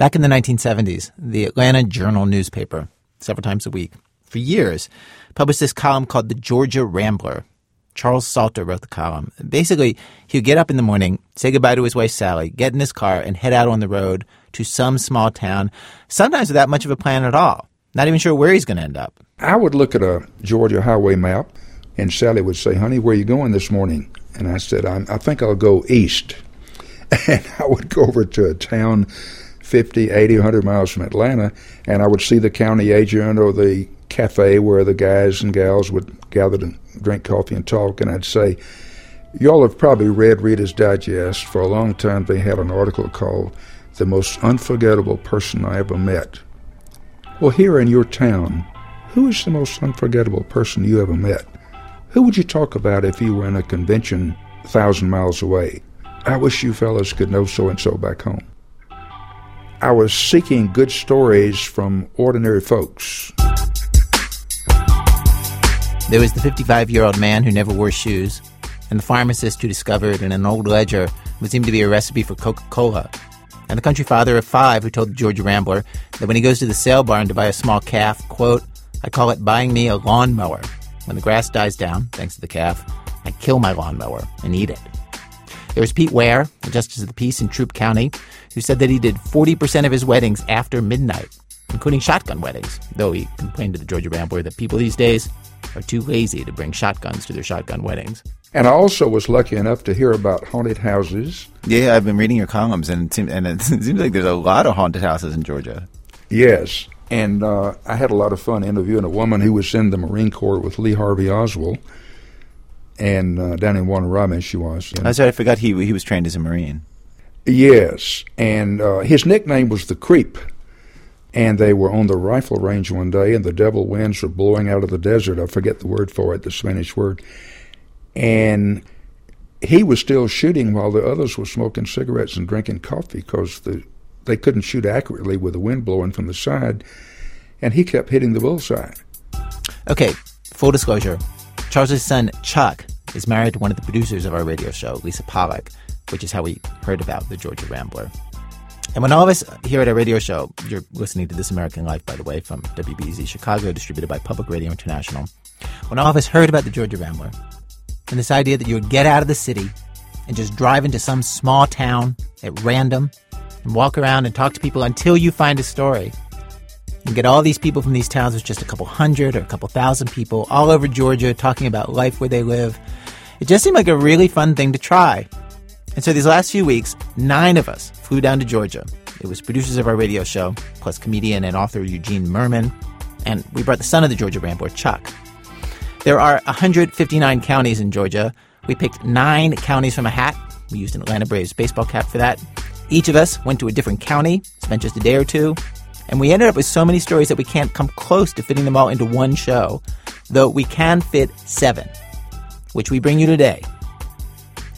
Back in the 1970s, the Atlanta Journal newspaper, several times a week, for years, published this column called the Georgia Rambler. Charles Salter wrote the column. Basically, he would get up in the morning, say goodbye to his wife Sally, get in his car, and head out on the road to some small town, sometimes without much of a plan at all. Not even sure where he's going to end up. I would look at a Georgia highway map, and Sally would say, Honey, where are you going this morning? And I said, I, I think I'll go east. And I would go over to a town 50, 80, 100 miles from Atlanta, and I would see the county agent or the cafe where the guys and gals would gather to drink coffee and talk, and I'd say, Y'all have probably read Reader's Digest. For a long time, they had an article called The Most Unforgettable Person I Ever Met. Well, here in your town, who is the most unforgettable person you ever met? Who would you talk about if you were in a convention a thousand miles away? I wish you fellas could know so and so back home. I was seeking good stories from ordinary folks. There was the 55 year old man who never wore shoes, and the pharmacist who discovered in an old ledger what seemed to be a recipe for Coca Cola, and the country father of five who told the Georgia Rambler that when he goes to the sale barn to buy a small calf, quote, I call it buying me a lawnmower. When the grass dies down, thanks to the calf, I kill my lawnmower and eat it. There was Pete Ware, the Justice of the Peace in Troup County, who said that he did 40% of his weddings after midnight, including shotgun weddings, though he complained to the Georgia Rambler that people these days are too lazy to bring shotguns to their shotgun weddings. And I also was lucky enough to hear about haunted houses. Yeah, I've been reading your columns, and it seems, and it seems like there's a lot of haunted houses in Georgia. Yes. And uh, I had a lot of fun interviewing a woman who was in the Marine Corps with Lee Harvey Oswald and uh, down in Robins she was. And, I sorry, I forgot he he was trained as a Marine. Yes, and uh, his nickname was the Creep. And they were on the rifle range one day, and the devil winds were blowing out of the desert. I forget the word for it, the Spanish word. And he was still shooting while the others were smoking cigarettes and drinking coffee because the, they couldn't shoot accurately with the wind blowing from the side. And he kept hitting the bullseye. Okay, full disclosure Charles's son, Chuck, is married to one of the producers of our radio show, Lisa Pollak, which is how we heard about the Georgia Rambler. And when all of us here at our radio show, you're listening to This American Life, by the way, from WBEZ Chicago, distributed by Public Radio International. When all of us heard about the Georgia Rambler, and this idea that you would get out of the city and just drive into some small town at random and walk around and talk to people until you find a story, and get all these people from these towns with just a couple hundred or a couple thousand people all over Georgia talking about life where they live. It just seemed like a really fun thing to try. And so these last few weeks, nine of us flew down to Georgia. It was producers of our radio show, plus comedian and author Eugene Mirman, and we brought the son of the Georgia Rambler, Chuck. There are 159 counties in Georgia. We picked nine counties from a hat. We used an Atlanta Braves baseball cap for that. Each of us went to a different county, spent just a day or two, and we ended up with so many stories that we can't come close to fitting them all into one show, though we can fit seven, which we bring you today.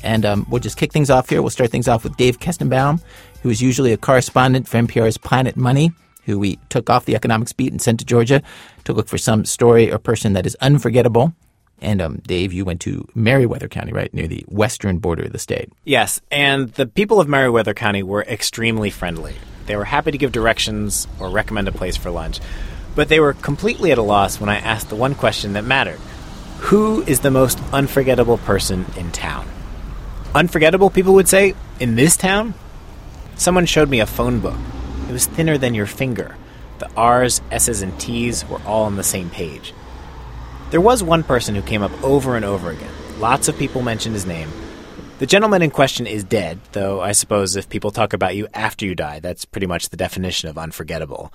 And um, we'll just kick things off here. We'll start things off with Dave Kestenbaum, who is usually a correspondent for NPR's Planet Money, who we took off the economics beat and sent to Georgia to look for some story or person that is unforgettable. And um, Dave, you went to Meriwether County, right, near the western border of the state. Yes, and the people of Meriwether County were extremely friendly. They were happy to give directions or recommend a place for lunch, but they were completely at a loss when I asked the one question that mattered Who is the most unforgettable person in town? Unforgettable, people would say, in this town? Someone showed me a phone book. It was thinner than your finger. The R's, S's, and T's were all on the same page. There was one person who came up over and over again. Lots of people mentioned his name. The gentleman in question is dead, though I suppose if people talk about you after you die, that's pretty much the definition of unforgettable.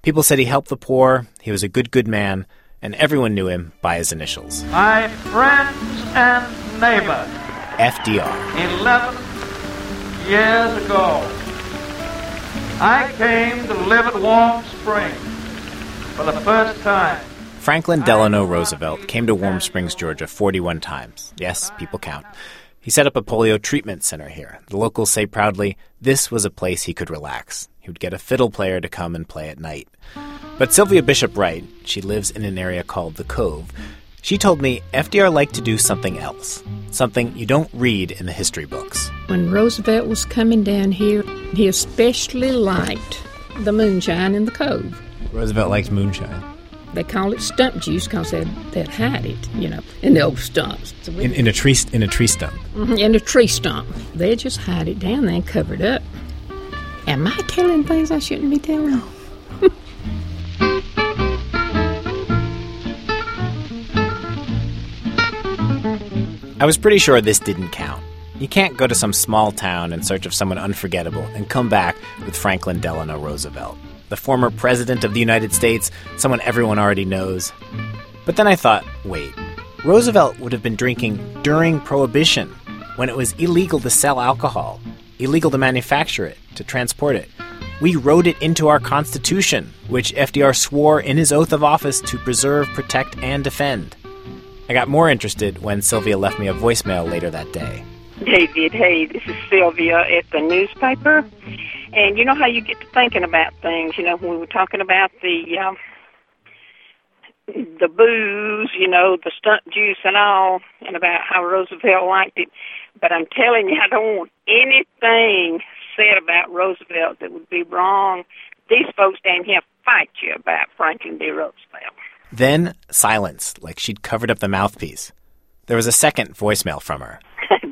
People said he helped the poor, he was a good, good man, and everyone knew him by his initials. My friends and neighbors. FDR. 11 years ago, I came to live at Warm Springs for the first time. Franklin Delano Roosevelt came to Warm Springs, Georgia 41 times. Yes, people count. He set up a polio treatment center here. The locals say proudly this was a place he could relax. He would get a fiddle player to come and play at night. But Sylvia Bishop Wright, she lives in an area called the Cove, She told me FDR liked to do something else, something you don't read in the history books. When Roosevelt was coming down here, he especially liked the moonshine in the cove. Roosevelt liked moonshine. They call it stump juice because they'd, they'd hide it, you know, in the old stumps. So we- In, in a tree in a tree stump. Mhm, in a tree stump. They'd just hide it down there and cover it up. Am I telling things I shouldn't be telling? I was pretty sure this didn't count. You can't go to some small town in search of someone unforgettable and come back with Franklin Delano Roosevelt, the former president of the United States, someone everyone already knows. But then I thought, wait, Roosevelt would have been drinking during Prohibition, when it was illegal to sell alcohol, illegal to manufacture it, to transport it. We wrote it into our Constitution, which FDR swore in his oath of office to preserve, protect, and defend. I got more interested when Sylvia left me a voicemail later that day. David, hey, this is Sylvia at the newspaper. And you know how you get to thinking about things. You know, when we were talking about the um, the booze, you know, the stunt juice and all, and about how Roosevelt liked it. But I'm telling you, I don't want anything said about Roosevelt that would be wrong. These folks down here fight you about Franklin D. Roosevelt. Then silence, like she'd covered up the mouthpiece. There was a second voicemail from her.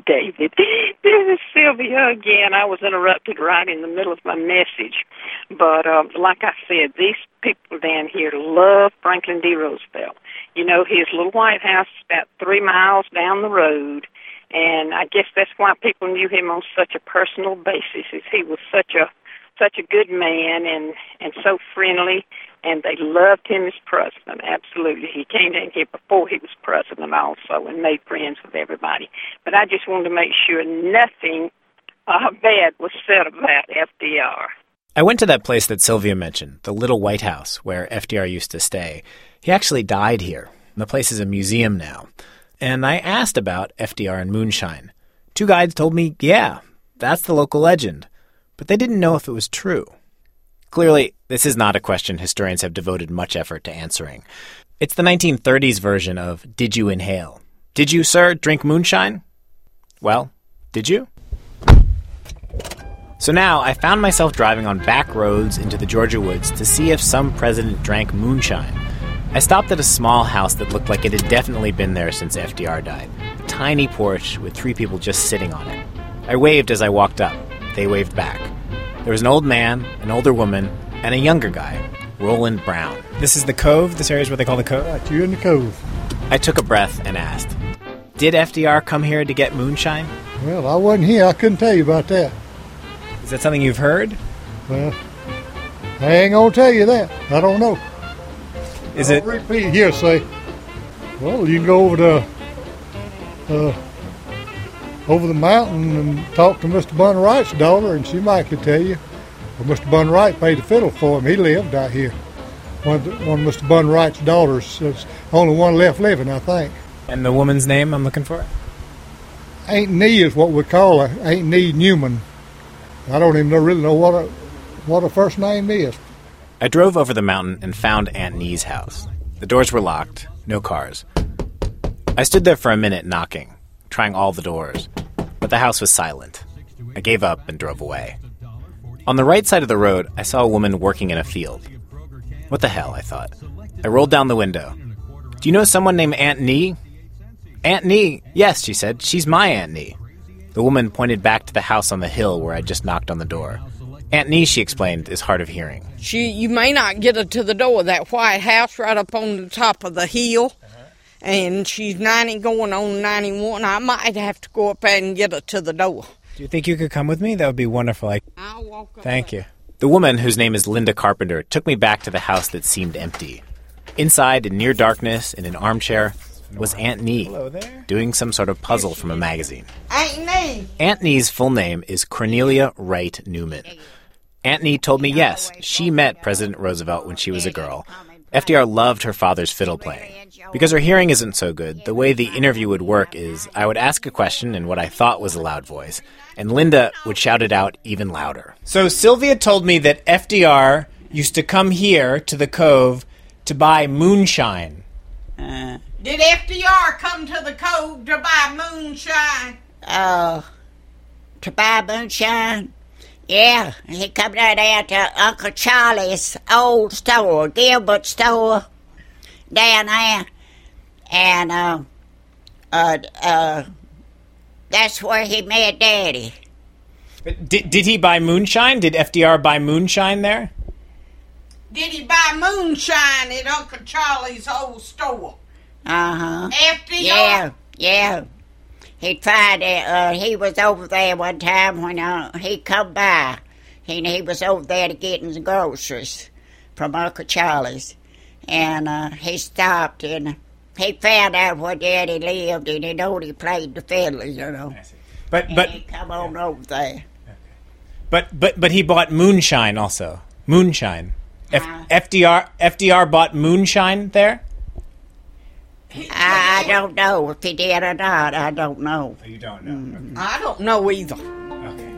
David. This is Sylvia again. I was interrupted right in the middle of my message. But um, like I said, these people down here love Franklin D. Roosevelt. You know, his little White House is about three miles down the road. And I guess that's why people knew him on such a personal basis, is he was such a such a good man and and so friendly and they loved him as president. Absolutely. He came down here before he was president also and made friends with everybody. But I just wanted to make sure nothing uh, bad was said about FDR. I went to that place that Sylvia mentioned, the Little White House, where FDR used to stay. He actually died here. The place is a museum now. And I asked about FDR and moonshine. Two guides told me, yeah, that's the local legend. But they didn't know if it was true. Clearly, this is not a question historians have devoted much effort to answering. It's the 1930s version of Did you inhale? Did you, sir, drink moonshine? Well, did you? So now I found myself driving on back roads into the Georgia woods to see if some president drank moonshine. I stopped at a small house that looked like it had definitely been there since FDR died. A tiny porch with three people just sitting on it. I waved as I walked up. They waved back. There was an old man, an older woman, and a younger guy, Roland Brown. This is the Cove? This area is what they call the Cove? Right, you're in the cove. I took a breath and asked, Did FDR come here to get moonshine? Well, I wasn't here. I couldn't tell you about that. Is that something you've heard? Well, I ain't gonna tell you that. I don't know. Is it I'll repeat here? Say, well, you can go over to uh, over the mountain and talk to Mr. Bun Wright's daughter, and she might could tell you. Well, Mr. Bun Wright paid the fiddle for him. He lived out here. One of, the, one of Mr. Bun Wright's daughters. There's only one left living, I think. And the woman's name I'm looking for? Aunt Nee is what we call her. Aunt Nee Newman. I don't even know, really know what her, what her first name is. I drove over the mountain and found Aunt Nee's house. The doors were locked, no cars. I stood there for a minute knocking, trying all the doors, but the house was silent. I gave up and drove away. On the right side of the road, I saw a woman working in a field. What the hell, I thought. I rolled down the window. Do you know someone named Aunt Nee? Aunt Nee? Yes, she said. She's my Aunt Nee. The woman pointed back to the house on the hill where I just knocked on the door. Aunt Nee, she explained, is hard of hearing. She, you may not get her to the door. of That white house right up on the top of the hill, and she's ninety going on ninety-one. I might have to go up there and get her to the door. Do you think you could come with me? That would be wonderful. I... I'll walk. up Thank you. The woman, whose name is Linda Carpenter, took me back to the house that seemed empty. Inside, in near darkness, in an armchair, was Aunt Nee, doing some sort of puzzle from a magazine. Ain't me. Aunt Nee's full name is Cornelia Wright Newman. Aunt Nee told me yes, she met President Roosevelt when she was a girl. FDR loved her father's fiddle playing. Because her hearing isn't so good, the way the interview would work is I would ask a question in what I thought was a loud voice, and Linda would shout it out even louder. So Sylvia told me that FDR used to come here to the cove to buy moonshine. Uh, Did FDR come to the cove to buy moonshine? Uh, to buy moonshine? Yeah, he come down there to Uncle Charlie's old store, Gilbert store, down there, and uh, uh, uh, that's where he met Daddy. Did, did he buy moonshine? Did FDR buy moonshine there? Did he buy moonshine at Uncle Charlie's old store? Uh huh. FDR? Yeah, yeah. He tried it. Uh, he was over there one time when uh, he come by. and he was over there to getting the groceries from Uncle Charlie's, and uh, he stopped and he found out where Daddy lived, and he knew he played the fiddle, you know. But And but he come on over there. but but but he bought moonshine also. Moonshine. F- Uh-huh. FDR FDR bought moonshine there. I, I don't know if he did or not. I don't know. Oh, you don't know. I don't know either. Okay.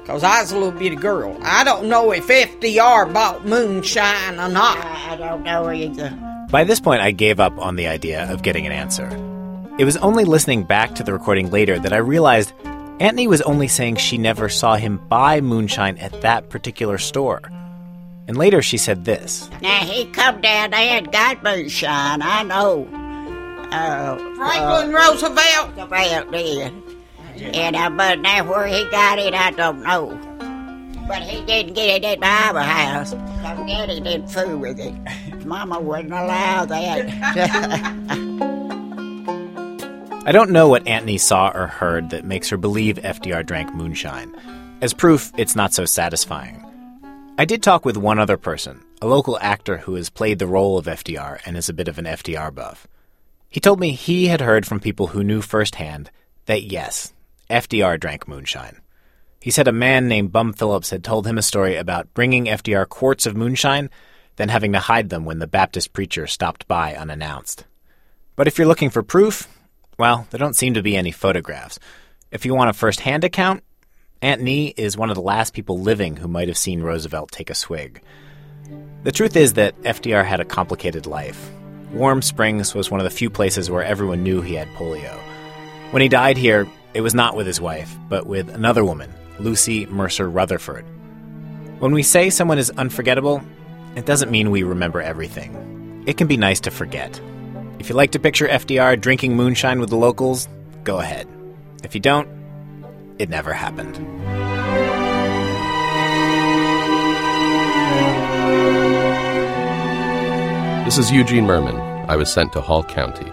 Because I was a little bitty girl. I don't know if FDR bought moonshine or not. I, I don't know either. By this point, I gave up on the idea of getting an answer. It was only listening back to the recording later that I realized Aunt Nee was only saying she never saw him buy moonshine at that particular store. And later she said this Now he come down there and got moonshine. I know. Uh, Franklin Roosevelt? Roosevelt did. And uh, but now where he got it, I don't know. But he didn't get it at my other house. Cause Daddy didn't fool with it. Mama wouldn't allow that. I don't know what Aunt Nee saw or heard that makes her believe FDR drank moonshine. As proof, it's not so satisfying. I did talk with one other person, a local actor who has played the role of FDR and is a bit of an FDR buff. He told me he had heard from people who knew firsthand that yes, FDR drank moonshine. He said a man named Bum Phillips had told him a story about bringing FDR quarts of moonshine, then having to hide them when the Baptist preacher stopped by unannounced. But if you're looking for proof, well, there don't seem to be any photographs. If you want a first hand account, Aunt Nee is one of the last people living who might have seen Roosevelt take a swig. The truth is that FDR had a complicated life. Warm Springs was one of the few places where everyone knew he had polio. When he died here, it was not with his wife, but with another woman, Lucy Mercer Rutherfurd. When we say someone is unforgettable, it doesn't mean we remember everything. It can be nice to forget. If you like to picture FDR drinking moonshine with the locals, go ahead. If you don't, it never happened. This is Eugene Mirman. I was sent to Hall County.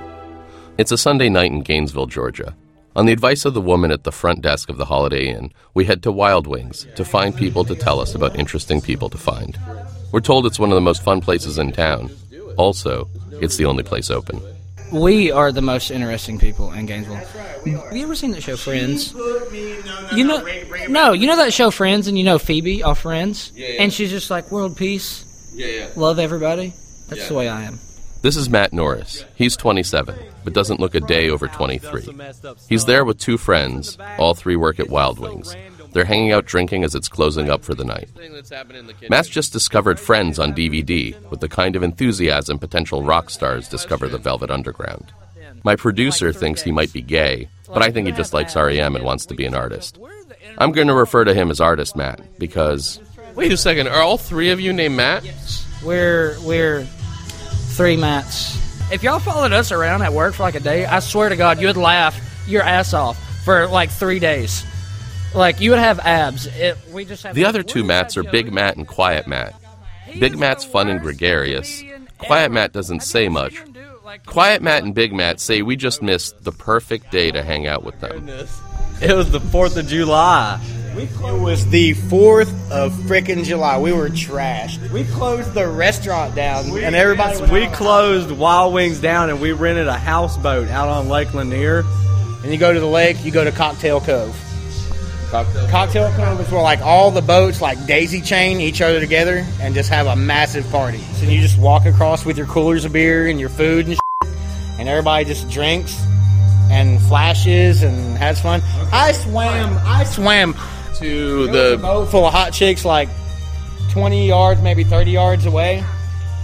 It's a Sunday night in Gainesville, Georgia. On the advice of the woman at the front desk of the Holiday Inn, we head to Wild Wings to find people to tell us about interesting people to find. We're told it's one of the most fun places in town. Also, it's the only place open. We are the most interesting people in Gainesville. Have you ever seen that show Friends? You know, no, you know that show Friends, and you know Phoebe off Friends, Yeah, yeah. and she's just like world peace, Yeah, yeah. love everybody. That's Yeah. the way I am. This is Matt Norris. He's 27, but doesn't look a day over 23. He's there with two friends. All three work at Wild Wings. They're hanging out drinking as it's closing up for the night. Matt's just discovered Friends on DVD with the kind of enthusiasm potential rock stars discover the Velvet Underground. My producer thinks he might be gay, but I think he just likes REM and wants to be an artist. I'm going to refer to him as Artist Matt because. Wait a second, are all three of you named Matt? We're we're three mats. If y'all followed us around at work for like a day, I swear to God, you would laugh your ass off for like three days. Like you would have abs. It, we just have The other two mats are Big Matt and Quiet Matt. Big Matt's fun and gregarious. Quiet Matt doesn't say much. Quiet Matt and Big Matt say we just missed the perfect day to hang out with them. It was the 4th of July. It was the 4th of frickin' July. We were trashed. We closed the restaurant down, and everybody. We closed Wild Wings down, and we rented a houseboat out on Lake Lanier. And you go to the lake, you go to Cocktail Cove. Cocktail Cove is where like all the boats like daisy chain each other together and just have a massive party. So you just walk across with your coolers of beer and your food and shit, and everybody just drinks and flashes and has fun. I swam. I swam to the boat full of hot chicks like 20 yards, maybe 30 yards away.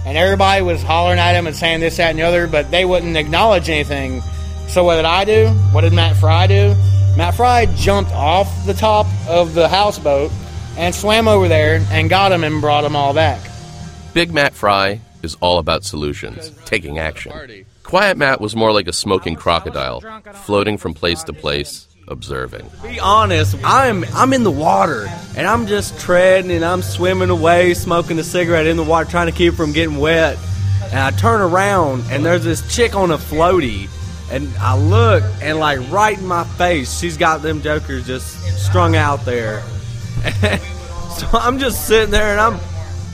and everybody was hollering at him and saying this, that, and the other, but they wouldn't acknowledge anything. So what did I do? What did Matt Fry do? Matt Fry jumped off the top of the houseboat and swam over there and got him and brought him all back. Big Matt Fry is all about solutions, taking action. Quiet Matt was more like a smoking crocodile, floating from place to place, observing. Be honest, I'm I'm in the water and I'm just treading and I'm swimming away, smoking a cigarette in the water, trying to keep from getting wet. And I turn around and there's this chick on a floaty, and I look and like right in my face, she's got them jokers just strung out there. so I'm just sitting there and I'm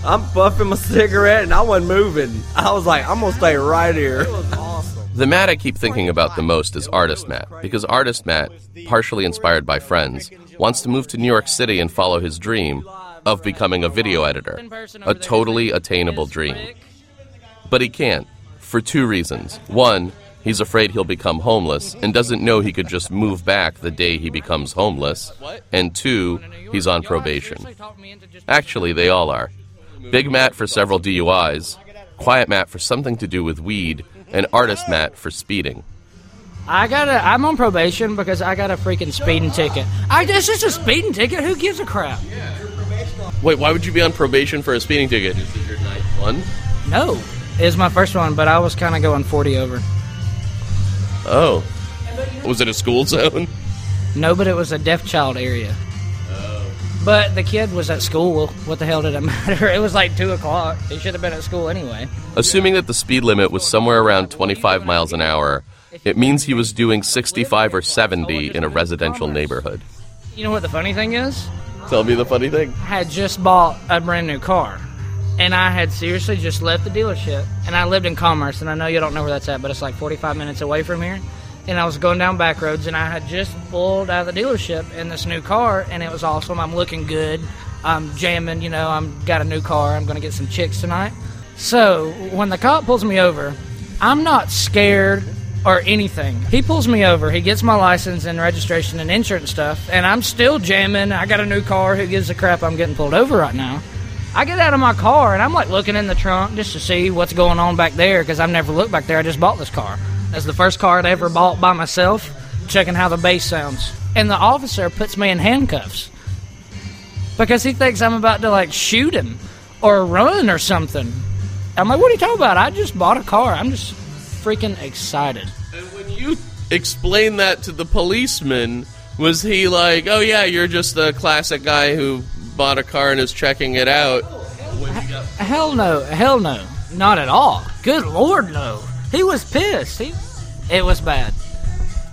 I'm puffing my cigarette and I wasn't moving. I was like, I'm gonna stay right here. The Matt I keep thinking about the most is Artist Matt, because Artist Matt, partially inspired by friends, wants to move to New York City and follow his dream of becoming a video editor. A totally attainable dream. But he can't, for two reasons. One, he's afraid he'll become homeless and doesn't know he could just move back the day he becomes homeless. And two, he's on probation. Actually, they all are. Big Matt for several DUIs, Quiet Matt for something to do with weed, and Artist Matt for speeding. I got a. I'm on probation because I got a freaking speeding ticket. I this is a speeding ticket. Who gives a crap? Wait, why would you be on probation for a speeding ticket? Is this your ninth one? No, it's my first one, but I was kind of going 40 over. Oh. Was it a school zone? No, but it was a deaf child area. But the kid was at school. What the hell did it matter? It was like two o'clock. He should have been at school anyway. Assuming that the speed limit was somewhere around 25 miles an hour, it means he was doing 65 or 70 in a residential neighborhood. You know what the funny thing is? Tell me the funny thing. I had just bought a brand new car. And I had seriously just left the dealership. And I lived in Commerce, and I know you don't know where that's at, but it's like 45 minutes away from here. And I was going down back roads, and I had just pulled out of the dealership in this new car, and it was awesome. I'm looking good. I'm jamming, you know, I'm got a new car. I'm going to get some chicks tonight. So when the cop pulls me over, I'm not scared or anything. He pulls me over. He gets my license and registration and insurance stuff, and I'm still jamming. I got a new car. Who gives a crap? I'm getting pulled over right now. I get out of my car and I'm like looking in the trunk just to see what's going on back there because I've never looked back there. I just bought this car. That's the first car I'd ever bought by myself, checking how the bass sounds. And the officer puts me in handcuffs because he thinks I'm about to like shoot him or run or something. I'm like, what are you talking about? I just bought a car. I'm just freaking excited. And when you explain that to the policeman, was he like, oh yeah, you're just the classic guy who bought a car and is checking it out? Hell no, hell no, not at all. Good lord, no. He was pissed. He, it was bad.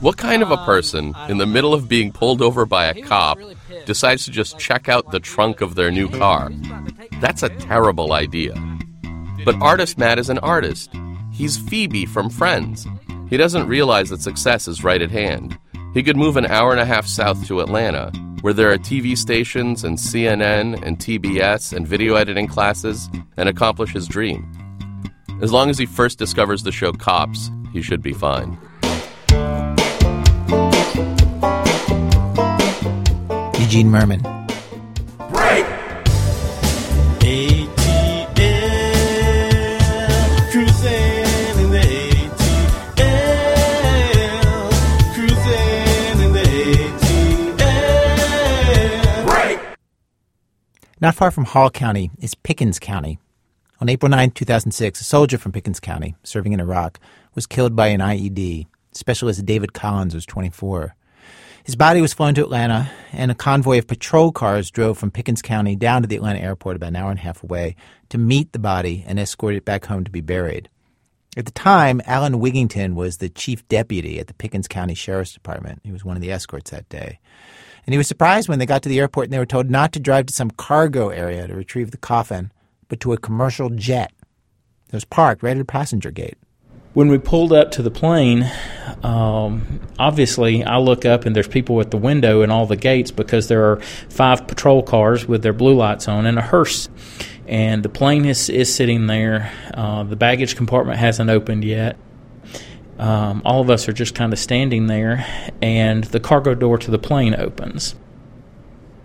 What kind of a um, person, in the middle of being pulled over by a cop, decides to just check out the trunk of their new car? That's a terrible idea. But Artist Matt is an artist. He's Phoebe from Friends. He doesn't realize that success is right at hand. He could move an hour and a half south to Atlanta, where there are TV stations and CNN and TBS and video editing classes, and accomplish his dream. As long as he first discovers the show Cops, he should be fine. Eugene Mirman. Break! ATL, cruising in the ATL, cruising in the ATL. Break! Not far from Hall County is Pickens County. On April 9, 2006, a soldier from Pickens County, serving in Iraq, was killed by an IED. Specialist David Collins was 24. His body was flown to Atlanta, and a convoy of patrol cars drove from Pickens County down to the Atlanta airport about an hour and a half away to meet the body and escort it back home to be buried. At the time, Alan Wigington was the chief deputy at the Pickens County Sheriff's Department. He was one of the escorts that day. And he was surprised when they got to the airport and they were told not to drive to some cargo area to retrieve the coffin, but to a commercial jet that was parked right at a passenger gate. When we pulled up to the plane, um, obviously I look up and there's people at the window and all the gates because there are five patrol cars with their blue lights on and a hearse. And the plane is, is sitting there. Uh, the baggage compartment hasn't opened yet. Um, all of us are just kind of standing there, and the cargo door to the plane opens.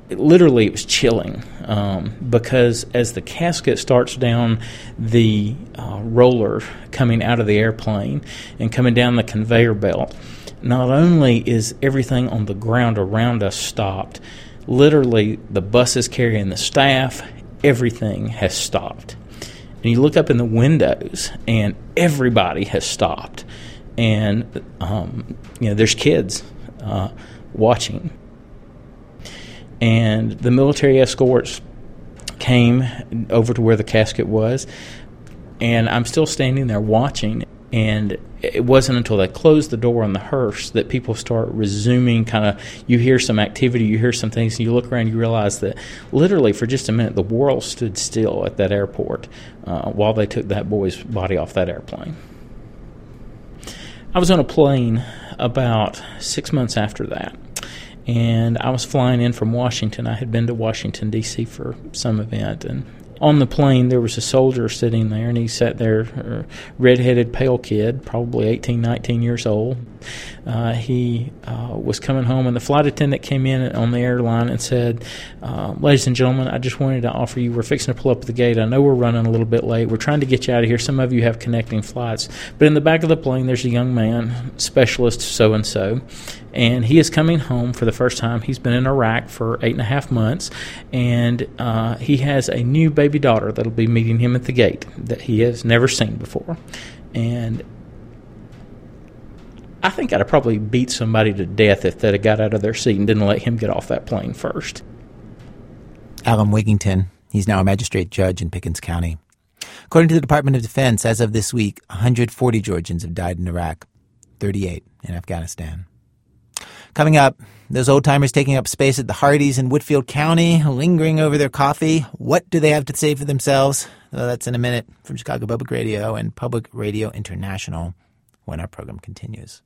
It, literally it was chilling um, because as the casket starts down the uh, roller coming out of the airplane and coming down the conveyor belt, not only is everything on the ground around us stopped, literally the buses carrying the staff, everything has stopped. And you look up in the windows, and everybody has stopped. And um, you know, there's kids uh, watching and the military escorts came over to where the casket was, and I'm still standing there watching. And it wasn't until they closed the door on the hearse that people start resuming kind of. You hear some activity, you hear some things, and you look around, you realize that literally for just a minute the world stood still at that airport uh, while they took that boy's body off that airplane. I was on a plane about six months after that and I was flying in from Washington. I had been to Washington D.C. for some event, and on the plane there was a soldier sitting there, and he sat there, a red-headed, pale kid, probably 18, 19 years old. Uh, he uh, was coming home, and the flight attendant came in on the airline and said, uh, "Ladies and gentlemen, I just wanted to offer you. We're fixing to pull up at the gate. I know we're running a little bit late. We're trying to get you out of here. Some of you have connecting flights, but in the back of the plane, there's a young man, specialist so and so." And he is coming home for the first time. He's been in Iraq for eight and a half months, and uh, he has a new baby daughter that'll be meeting him at the gate that he has never seen before. And I think I'd have probably beat somebody to death if they'd have got out of their seat and didn't let him get off that plane first. Alan Wigington, he's now a magistrate judge in Pickens County. According to the Department of Defense, as of this week, 140 Georgians have died in Iraq, 38 in Afghanistan. Coming up, those old timers taking up space at the Hardee's in Whitfield County, lingering over their coffee. What do they have to say for themselves? Well, that's in a minute from Chicago Public Radio and Public Radio International when our program continues.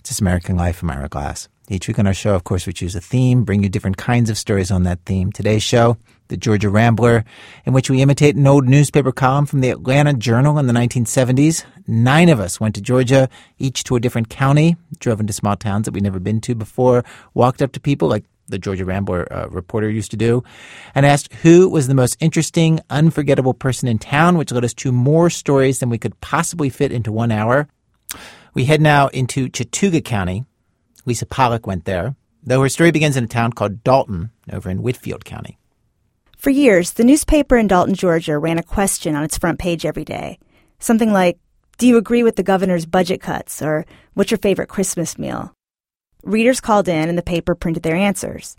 It's This American Life from Ira Glass. Each week on our show, of course, we choose a theme, bring you different kinds of stories on that theme. Today's show, The Georgia Rambler, in which we imitate an old newspaper column from the Atlanta Journal in the 1970s. Nine of us went to Georgia, each to a different county, drove into small towns that we'd never been to before, walked up to people like the Georgia Rambler uh, reporter used to do, and asked who was the most interesting, unforgettable person in town, which led us to more stories than we could possibly fit into one hour. We head now into Chattooga County, Lisa Pollak went there, though her story begins in a town called Dalton over in Whitfield County. For years, the newspaper in Dalton, Georgia ran a question on its front page every day. Something like, Do you agree with the governor's budget cuts? Or, What's your favorite Christmas meal? Readers called in and the paper printed their answers.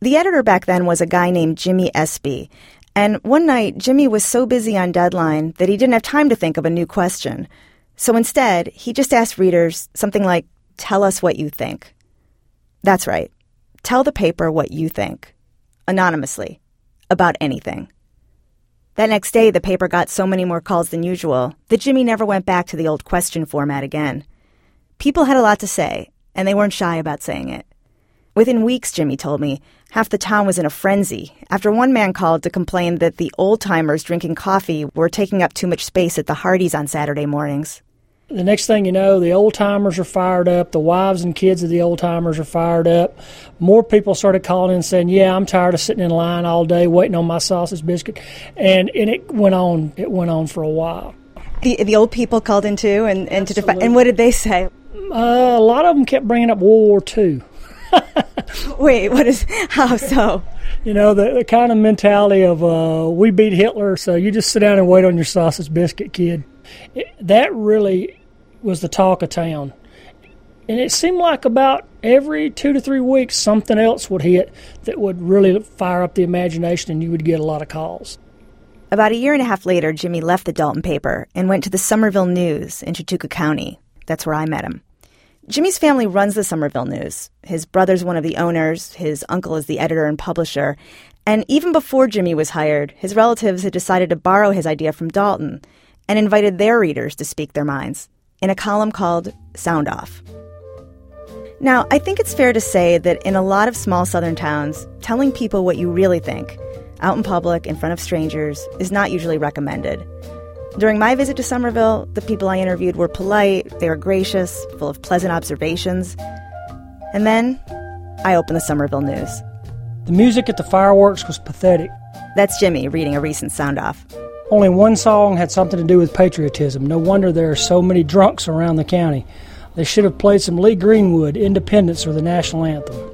The editor back then was a guy named Jimmy Espy, and one night Jimmy was so busy on deadline that he didn't have time to think of a new question. So instead, he just asked readers something like, Tell us what you think. That's right. Tell the paper what you think, anonymously, about anything. That next day, the paper got so many more calls than usual that Jimmy never went back to the old question format again. People had a lot to say, and they weren't shy about saying it. Within weeks, Jimmy told me, half the town was in a frenzy after one man called to complain that the old timers drinking coffee were taking up too much space at the Hardee's on Saturday mornings. The next thing you know, the old timers are fired up. The wives and kids of the old timers are fired up. More people started calling in saying, "Yeah, I'm tired of sitting in line all day waiting on my sausage biscuit," and and it went on. It went on for a while. The the old people called in too, and and to and what did they say? Uh, a lot of them kept bringing up World War II. Wait, what is how so? You know the, the kind of mentality of uh, we beat Hitler, so you just sit down and wait on your sausage biscuit, kid. It, that really was the talk of town. And it seemed like about every two to three weeks, something else would hit that would really fire up the imagination, and you would get a lot of calls. About a year and a half later, Jimmy left the Dalton paper and went to the Summerville News in Chattooga County. That's where I met him. Jimmy's family runs the Summerville News. His brother's one of the owners, his uncle is the editor and publisher. And even before Jimmy was hired, his relatives had decided to borrow his idea from Dalton and invited their readers to speak their minds in a column called Sound Off. Now, I think it's fair to say that in a lot of small southern towns, telling people what you really think, out in public, in front of strangers, is not usually recommended. During my visit to Summerville, the people I interviewed were polite, they were gracious, full of pleasant observations. And then I open the Summerville News. The music at the fireworks was pathetic. That's Jimmy reading a recent sound off. Only one song had something to do with patriotism. No wonder there are so many drunks around the county. They should have played some Lee Greenwood, Independence, or the national anthem.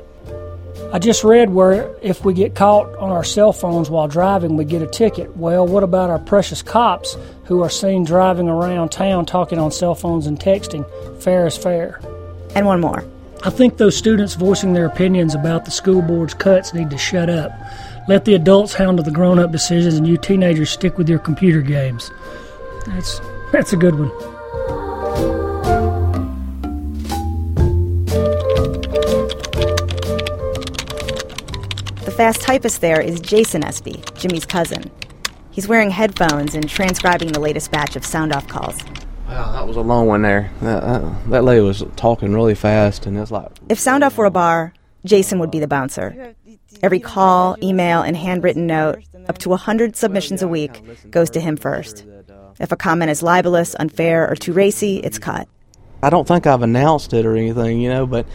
I just read where if we get caught on our cell phones while driving, we get a ticket. Well, what about our precious cops who are seen driving around town talking on cell phones and texting? Fair is fair. And one more. I think those students voicing their opinions about the school board's cuts need to shut up. Let the adults handle the grown up decisions and you teenagers stick with your computer games. That's that's a good one. The fast typist there is Jason Espy, Jimmy's cousin. He's wearing headphones and transcribing the latest batch of sound off calls. Wow, that was a long one there. That, that, that lady was talking really fast, and it's like, If sound off were a bar, Jason would be the bouncer. Every call, email, and handwritten note, up to 100 submissions a week, goes to him first. If a comment is libelous, unfair, or too racy, it's cut. I don't think I've announced it or anything, you know, but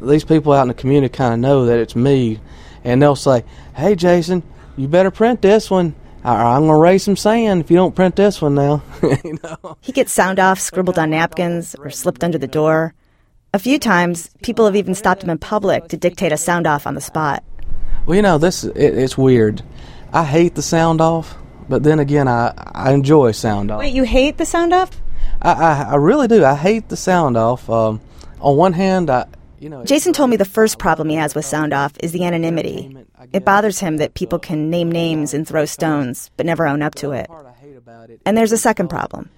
these people out in the community kind of know that it's me, and they'll say, "Hey, Jason, you better print this one, or I'm gonna raise some sand if you don't print this one now." you know? He gets sound off scribbled on napkins or slipped under the door. A few times, people have even stopped him in public to dictate a sound off on the spot. Well, you know, this it, it's weird. I hate the sound off, but then again, I I enjoy sound off. Wait, you hate the sound off? I, I I really do. I hate the sound off. Um, on one hand, I you know Jason told me the first problem he has with sound off is the anonymity. It bothers him that people can name names and throw stones, but never own up to it. And there's a second problem.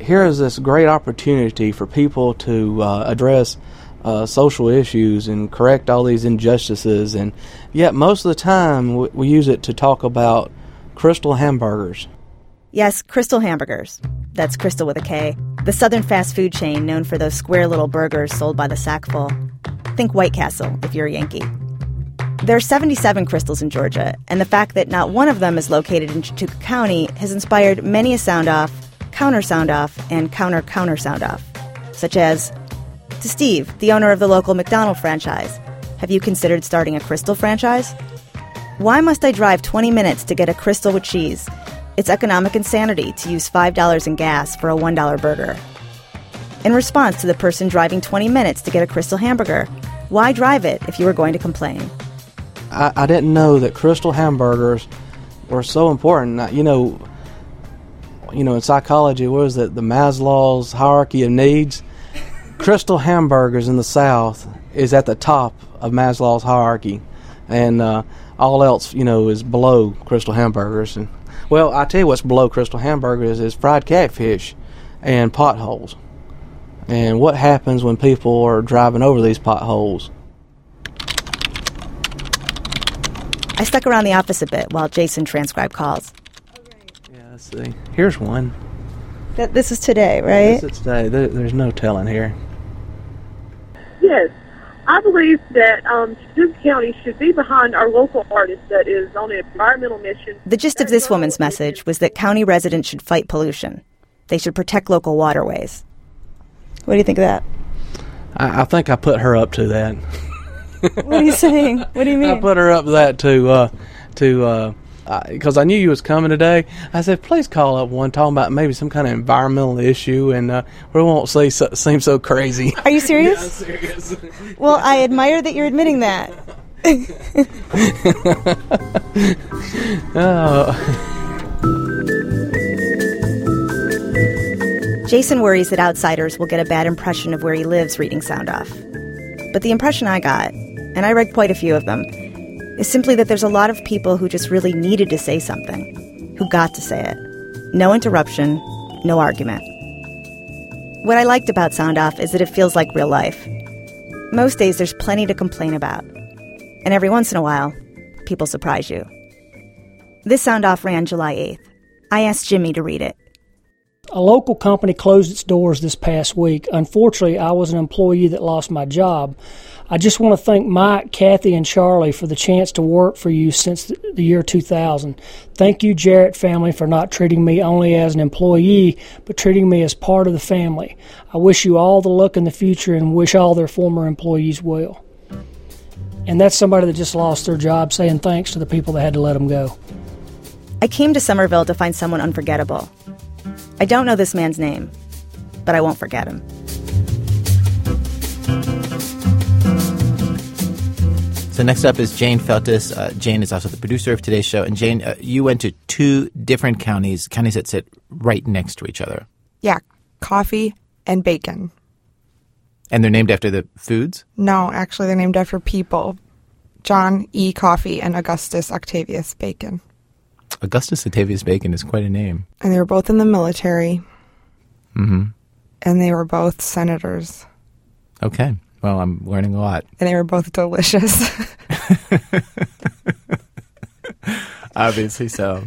here is this great opportunity for people to uh, address uh, social issues and correct all these injustices, and yet most of the time we, we use it to talk about Krystal hamburgers. Yes, Krystal Hamburgers. That's Krystal with a K. The southern fast food chain known for those square little burgers sold by the sackful. Think White Castle if you're a Yankee. There are 77 Krystals in Georgia, and the fact that not one of them is located in Chattooga County has inspired many a sound off, counter sound off, and counter counter sound off. Such as To Steve, the owner of the local McDonald franchise, have you considered starting a Krystal franchise? Why must I drive 20 minutes to get a Krystal with cheese? It's economic insanity to use $5 in gas for a $1 burger. In response to the person driving 20 minutes to get a Krystal hamburger, why drive it if you were going to complain? I, I didn't know that Krystal hamburgers were so important. You know, you know, in psychology, what is it? The Maslow's hierarchy of needs. Crystal hamburgers in the South is at the top of Maslow's hierarchy, and uh, all else, you know, is below Krystal hamburgers. And well, I tell you what's below Krystal hamburgers is fried catfish and potholes. And what happens when people are driving over these potholes? I stuck around the office a bit while Jason transcribed calls. Let's see. Here's one. That this is today, right? This is today. There, there's no telling here. Yes, I believe that um, Duke County should be behind our local artist that is on an environmental mission. The gist of this woman's message was that county residents should fight pollution. They should protect local waterways. What do you think of that? I, I think I put her up to that. What are you saying? What do you mean? I mean? put her up to that to uh, to because I knew you was coming today. I said, please call up one talking about maybe some kind of environmental issue, and uh, we won't say so, seem so crazy. Are you serious? Yeah, serious. Well, I admire that you're admitting that. oh. Jason worries that outsiders will get a bad impression of where he lives reading Sound Off. But the impression I got, and I read quite a few of them, is simply that there's a lot of people who just really needed to say something, who got to say it. No interruption, no argument. What I liked about Sound Off is that it feels like real life. Most days there's plenty to complain about. And every once in a while, people surprise you. This Sound Off ran July 8th. I asked Jimmy to read it. A local company closed its doors this past week. Unfortunately, I was an employee that lost my job. I just want to thank Mike, Kathy, and Charlie for the chance to work for you since the year 2000. Thank you, Jarrett family, for not treating me only as an employee, but treating me as part of the family. I wish you all the luck in the future and wish all their former employees well. And that's somebody that just lost their job saying thanks to the people that had to let them go. I came to Summerville to find someone unforgettable. I don't know this man's name, but I won't forget him. So next up is Jane Feltus. Uh, Jane is also the producer of today's show. And Jane, uh, you went to two different counties, counties that sit right next to each other. Yeah, coffee and bacon. And they're named after the foods? No, actually, they're named after people John E. Coffee and Augustus Octavius Bacon. Augustus Octavius Bacon is quite a name. And they were both in the military, hmm and they were both senators, Okay. Well, I'm learning a lot. and they were both delicious. Obviously so.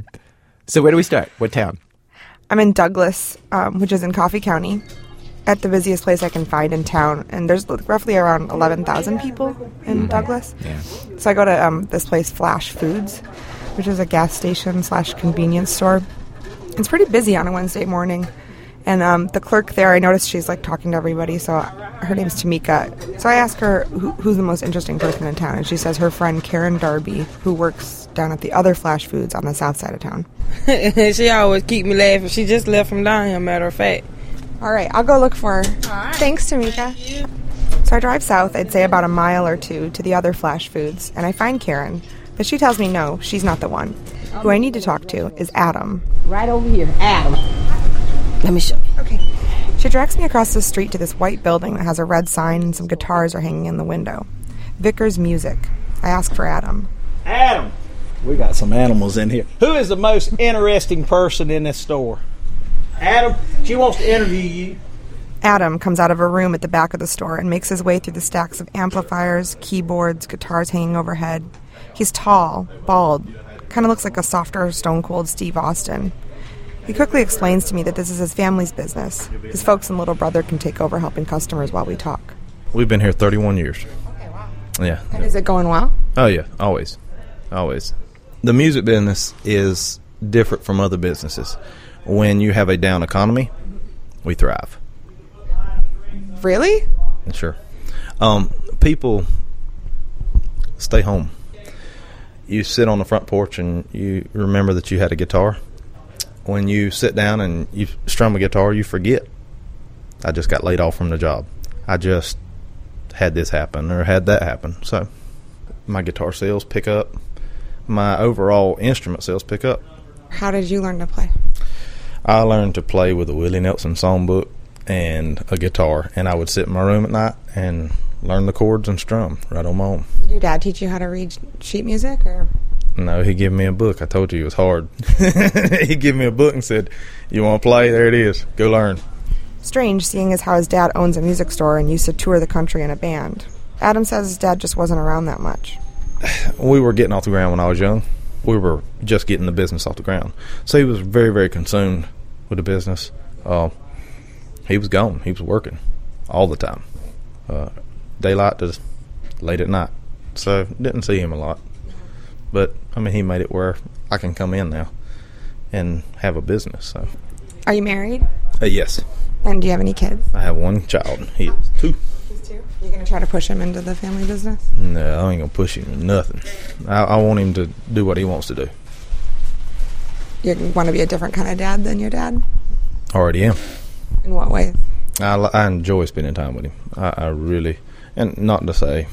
So where do we start? What town? I'm in Douglas, um, which is in Coffee County, at the busiest place I can find in town. And there's roughly around 11,000 people in Douglas. Yeah. So I go to um, this place, Flash Foods, which is a gas station slash convenience store. It's pretty busy on a Wednesday morning. And um, the clerk there, I noticed she's like talking to everybody. So her name's Tamika. So I ask her who, who's the most interesting person in town, and she says her friend Karen Darby, who works down at the other Flash Foods on the south side of town. she always keep me laughing. She just left from down here, matter of fact. All right, I'll go look for her. Thanks, Tamika. So I drive south, I'd say about a mile or two, to the other Flash Foods, and I find Karen. But she tells me no, she's not the one. Who I need to talk to is Adam. Right over here, Adam. Let me show you. Okay. She directs me across the street to this white building that has a red sign and some guitars are hanging in the window. Vickers Music. I ask for Adam. Adam, we got some animals in here. Who is the most interesting person in this store? Adam, she wants to interview you. Adam comes out of a room at the back of the store and makes his way through the stacks of amplifiers, keyboards, guitars hanging overhead. He's tall, bald, kind of looks like a softer, stone cold Steve Austin. He quickly explains to me that this is his family's business. His folks and little brother can take over helping customers while we talk. We've been here 31 years. Yeah. And is it going well? Oh yeah, always, always. The music business is different from other businesses. When you have a down economy, we thrive. Really? Sure. Um, people stay home. You sit on the front porch and you remember that you had a guitar. When you sit down and you strum a guitar, you forget. I just got laid off from the job. I just had this happen or had that happen. So my guitar sales pick up. My overall instrument sales pick up. How did you learn to play? I learned to play with a Willie Nelson songbook and a guitar, and I would sit in my room at night and learn the chords and strum right on my own. Did your dad teach you how to read sheet music or No, he gave me a book. I told you it was hard. he gave me a book and said, "You want to play? There it is. Go learn." Strange, seeing as how his dad owns a music store and used to tour the country in a band. Adam says his dad just wasn't around that much. we were getting off the ground when I was young. We were just getting the business off the ground. So he was very, very consumed with the business. Uh, he was gone. He was working all the time, uh, daylight to late at night. So didn't see him a lot. But I mean, he made it where I can come in now and have a business. So Are you married? uh, yes, And do you have any kids? I have one child. He is two. You're gonna try to push him into the family business? No, I ain't gonna push him to nothing. I, I want him to do what he wants to do. You want to be a different kind of dad than your dad? Already am. In what ways? I, I enjoy spending time with him. I, I really, and not to say,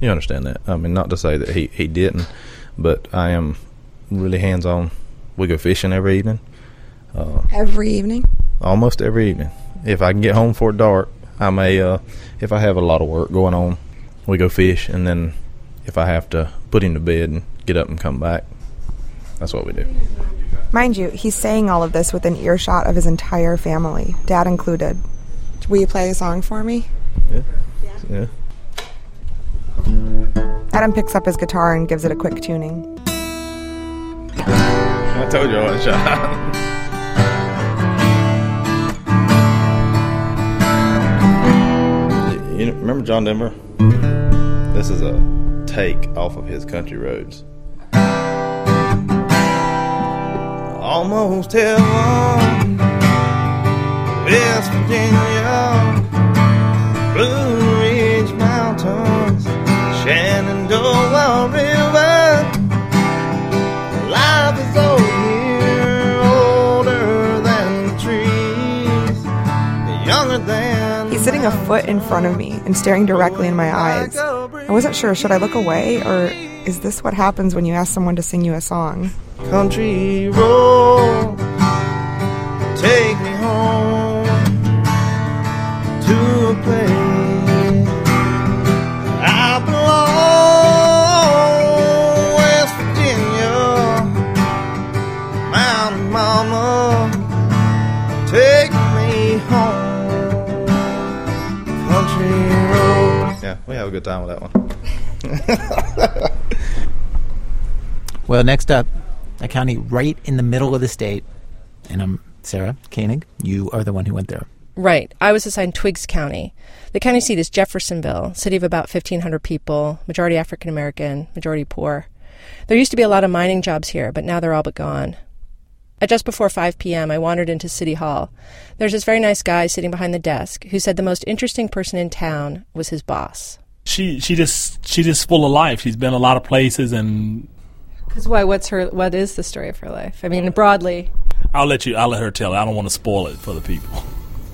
you understand that. I mean, not to say that he, he didn't, but I am really hands on. We go fishing every evening, uh, Every evening? almost every evening. If I can get home before dark, I may. Uh, if I have a lot of work going on, we go fish, and then if I have to put him to bed and get up and come back, that's what we do. Mind you, he's saying all of this within earshot of his entire family, dad included. Will you play a song for me? Yeah. Adam picks up his guitar and gives it a quick tuning. I told you I was shy. You know, remember John Denver? This is a take off of his Country Roads. Almost heaven, foot in front of me and staring directly in my eyes. I wasn't sure, should I look away or is this what happens when you ask someone to sing you a song? Country road, good time with that one. Well, next up, a county right in the middle of the state. And I'm Sarah Koenig. You are the one who went there. Right. I was assigned Twiggs County. The county seat is Jeffersonville, city of about 1,500 people, majority African American, majority poor. There used to be a lot of mining jobs here, but now they're all but gone. At just before 5 p.m., I wandered into City Hall. There's this very nice guy sitting behind the desk who said the most interesting person in town was his boss. She she just she just full of life. She's been a lot of places, and Because why? What's her? What is the story of her life? I mean, broadly. I'll let you. I'll let her tell. it. I don't want to spoil it for the people.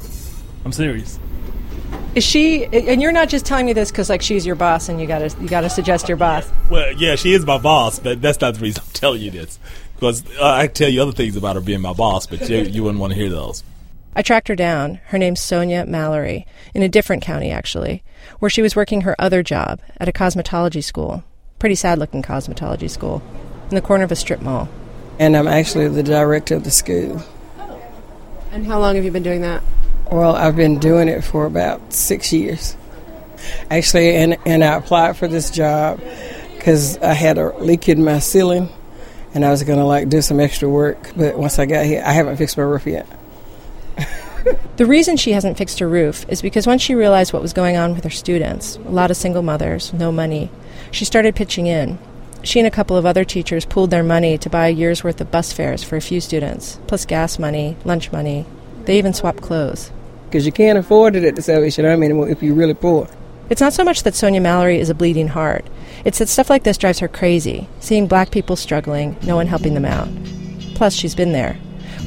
I'm serious. Is she? And you're not just telling me this because like she's your boss and you gotta you gotta suggest your boss. Well, yeah, she is my boss, but that's not the reason I'm telling you this. Because uh, I can tell you other things about her being my boss, but you, you wouldn't want to hear those. I tracked her down. Her name's Sonia Mallory, in a different county actually, where she was working her other job at a cosmetology school. Pretty sad looking cosmetology school, in the corner of a strip mall. and I'm actually the director of the school. And how long have you been doing that? Well, I've been doing it for about six years. Actually, and, and I applied for this job because I had a leak in my ceiling and I was going to like do some extra work. But once I got here, I haven't fixed my roof yet. The reason she hasn't fixed her roof is because once she realized what was going on with her students, a lot of single mothers, no money, she started pitching in. She and a couple of other teachers pooled their money to buy a year's worth of bus fares for a few students, plus gas money, lunch money. They even swapped clothes. Because you can't afford it at the Salvation Army anymore if you're really poor. It's not so much that Sonia Mallory is a bleeding heart. It's that stuff like this drives her crazy, seeing black people struggling, no one helping them out. Plus, she's been there.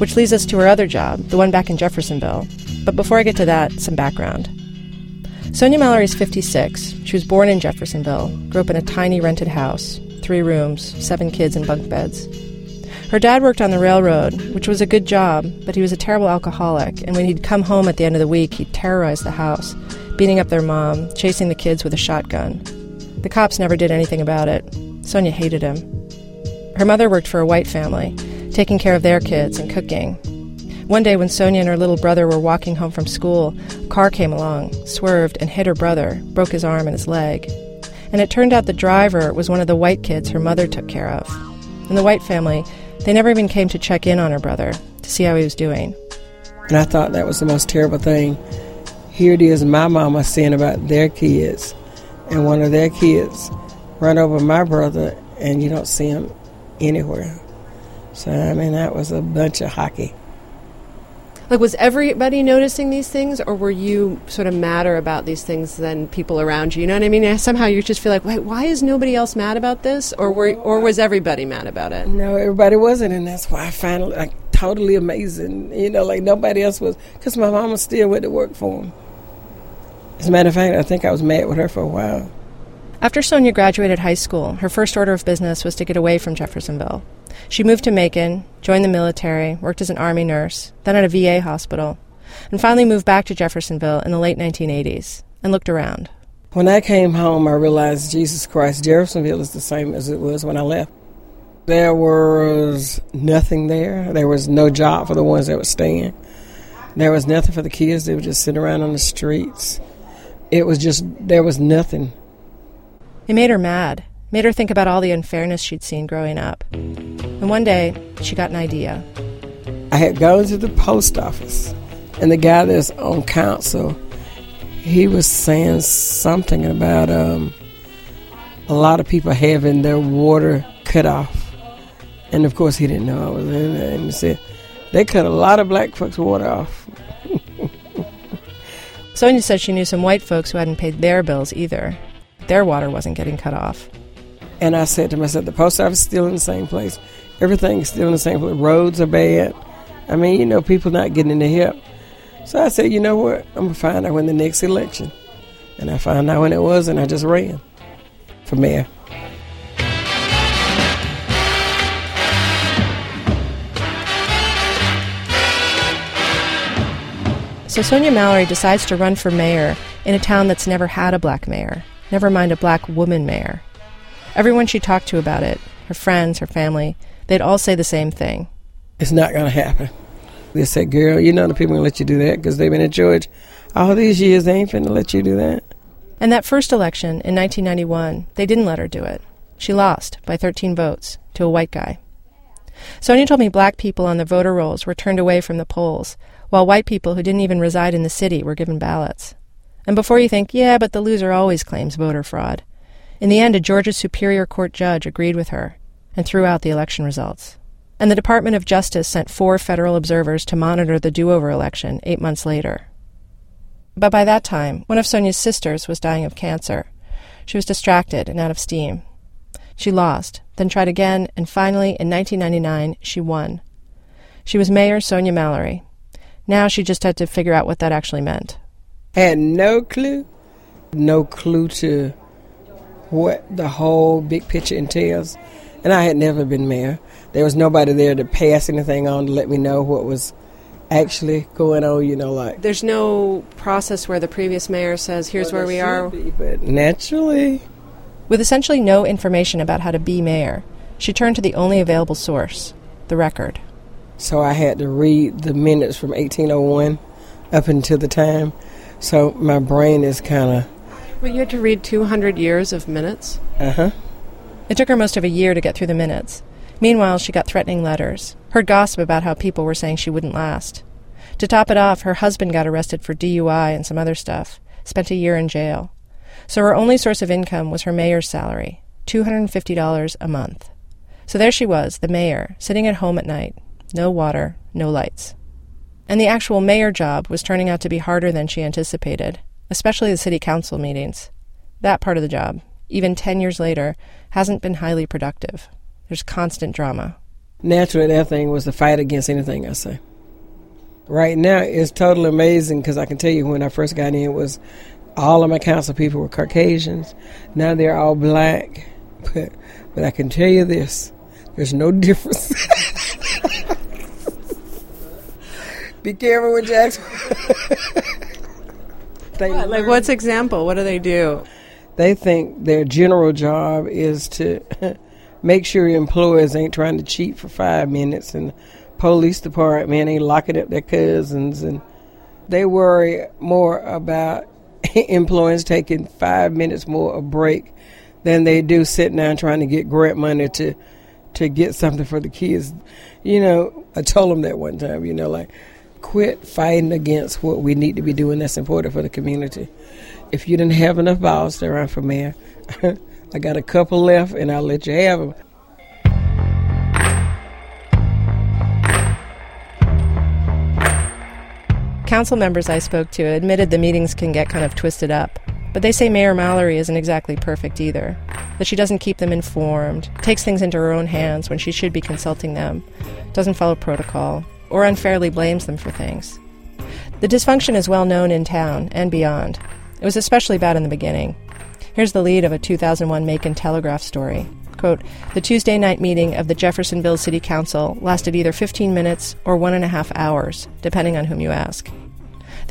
Which leads us to her other job, the one back in Jeffersonville. But before I get to that, some background. Sonia Mallory is 56. She was born in Jeffersonville, grew up in a tiny rented house, three rooms, seven kids in bunk beds. Her dad worked on the railroad, which was a good job, but he was a terrible alcoholic, and when he'd come home at the end of the week, he'd terrorize the house, beating up their mom, chasing the kids with a shotgun. The cops never did anything about it. Sonia hated him. Her mother worked for a white family, taking care of their kids and cooking. One day, when Sonia and her little brother were walking home from school, a car came along, swerved, and hit her brother, broke his arm and his leg. And it turned out the driver was one of the white kids her mother took care of. In the white family, they never even came to check in on her brother to see how he was doing. And I thought that was the most terrible thing. Here it is, my mama saying about their kids, and one of their kids run over my brother, and you don't see him anywhere. So, I mean, that was a bunch of hockey. Like, was everybody noticing these things, or were you sort of madder about these things than people around you? You know what I mean? Somehow you just feel like, wait, why is nobody else mad about this, or were, or was everybody mad about it? No, everybody wasn't, and that's why I find it like totally amazing. You know, like nobody else was, because my mama still went to work for him. As a matter of fact, I think I was mad with her for a while. After Sonia graduated high school, her first order of business was to get away from Jeffersonville. She moved to Macon, joined the military, worked as an Army nurse, then at a VA hospital, and finally moved back to Jeffersonville in the late 1980s and looked around. When I came home, I realized Jesus Christ, Jeffersonville is the same as it was when I left. There was nothing there. There was no job for the ones that were staying. There was nothing for the kids. They were just sitting around on the streets. It was just, there was nothing. It made her mad, made her think about all the unfairness she'd seen growing up. And one day, she got an idea. I had gone to the post office, and the guy that's on council, he was saying something about um, a lot of people having their water cut off. And of course, he didn't know I was in there. And he said, they cut a lot of black folks' water off. Sonia said she knew some white folks who hadn't paid their bills either. Their water wasn't getting cut off. And I said to myself, the post office is still in the same place. Everything is still in the same place. Roads are bad. I mean, you know, people not getting in the help. So I said, you know what? I'm gonna find out when the next election, and I found out when it was, and I just ran for mayor. So Sonia Mallory decides to run for mayor in a town that's never had a black mayor, never mind a black woman mayor. Everyone she talked to about it, her friends, her family, they'd all say the same thing. It's not gonna happen. They said, girl, you know the people gonna let you do that because they've been in charge all these years. They ain't finna let you do that. And that first election in 1991, they didn't let her do it. She lost by 13 votes to a white guy. Sonia told me black people on the voter rolls were turned away from the polls, while white people who didn't even reside in the city were given ballots. And before you think, yeah, but the loser always claims voter fraud, in the end, a Georgia Superior Court judge agreed with her and threw out the election results. And the Department of Justice sent four federal observers to monitor the do over election eight months later. But by that time, one of Sonia's sisters was dying of cancer. She was distracted and out of steam. She lost, then tried again, and finally, in 1999, she won. She was Mayor Sonia Mallory. Now she just had to figure out what that actually meant. Had no clue, no clue to what the whole big picture entails. And I had never been mayor. There was nobody there to pass anything on to let me know what was actually going on, you know, like. There's no process where the previous mayor says, here's Well, where we are. be, but naturally. With essentially no information about how to be mayor, she turned to the only available source the record. So I had to read the minutes from 1801 up until the time. So my brain is kind of. Well, you had to read 200 years of minutes? Uh huh. It took her most of a year to get through the minutes. Meanwhile, she got threatening letters, heard gossip about how people were saying she wouldn't last. To top it off, her husband got arrested for DUI and some other stuff, spent a year in jail. So her only source of income was her mayor's salary $250 a month. So there she was, the mayor, sitting at home at night. No water, no lights. And the actual mayor job was turning out to be harder than she anticipated, especially the city council meetings. That part of the job, even 10 years later, hasn't been highly productive. There's constant drama. Naturally, that thing was the fight against anything I say. Right now, it's totally amazing because I can tell you when I first got in, it was all of my council people were Caucasians. Now they're all black. But, but I can tell you this there's no difference. Be careful with Jackson. they What? Like, what's example? What do they do? They think their general job is to make sure employees ain't trying to cheat for five minutes and police department ain't locking up their cousins and they worry more about employees taking five minutes more a break than they do sitting down trying to get grant money to to get something for the kids. You know, I told them that one time, you know, like quit fighting against what we need to be doing that's important for the community. If you didn't have enough balls to run for mayor, I got a couple left and I'll let you have them. Council members I spoke to admitted the meetings can get kind of twisted up, but they say Mayor Mallory isn't exactly perfect either. That she doesn't keep them informed, takes things into her own hands when she should be consulting them, doesn't follow protocol, or unfairly blames them for things. The dysfunction is well known in town and beyond. It was especially bad in the beginning. Here's the lead of a 2001 Macon Telegraph story. Quote, the Tuesday night meeting of the Jeffersonville City Council lasted either 15 minutes or one and a half hours, depending on whom you ask.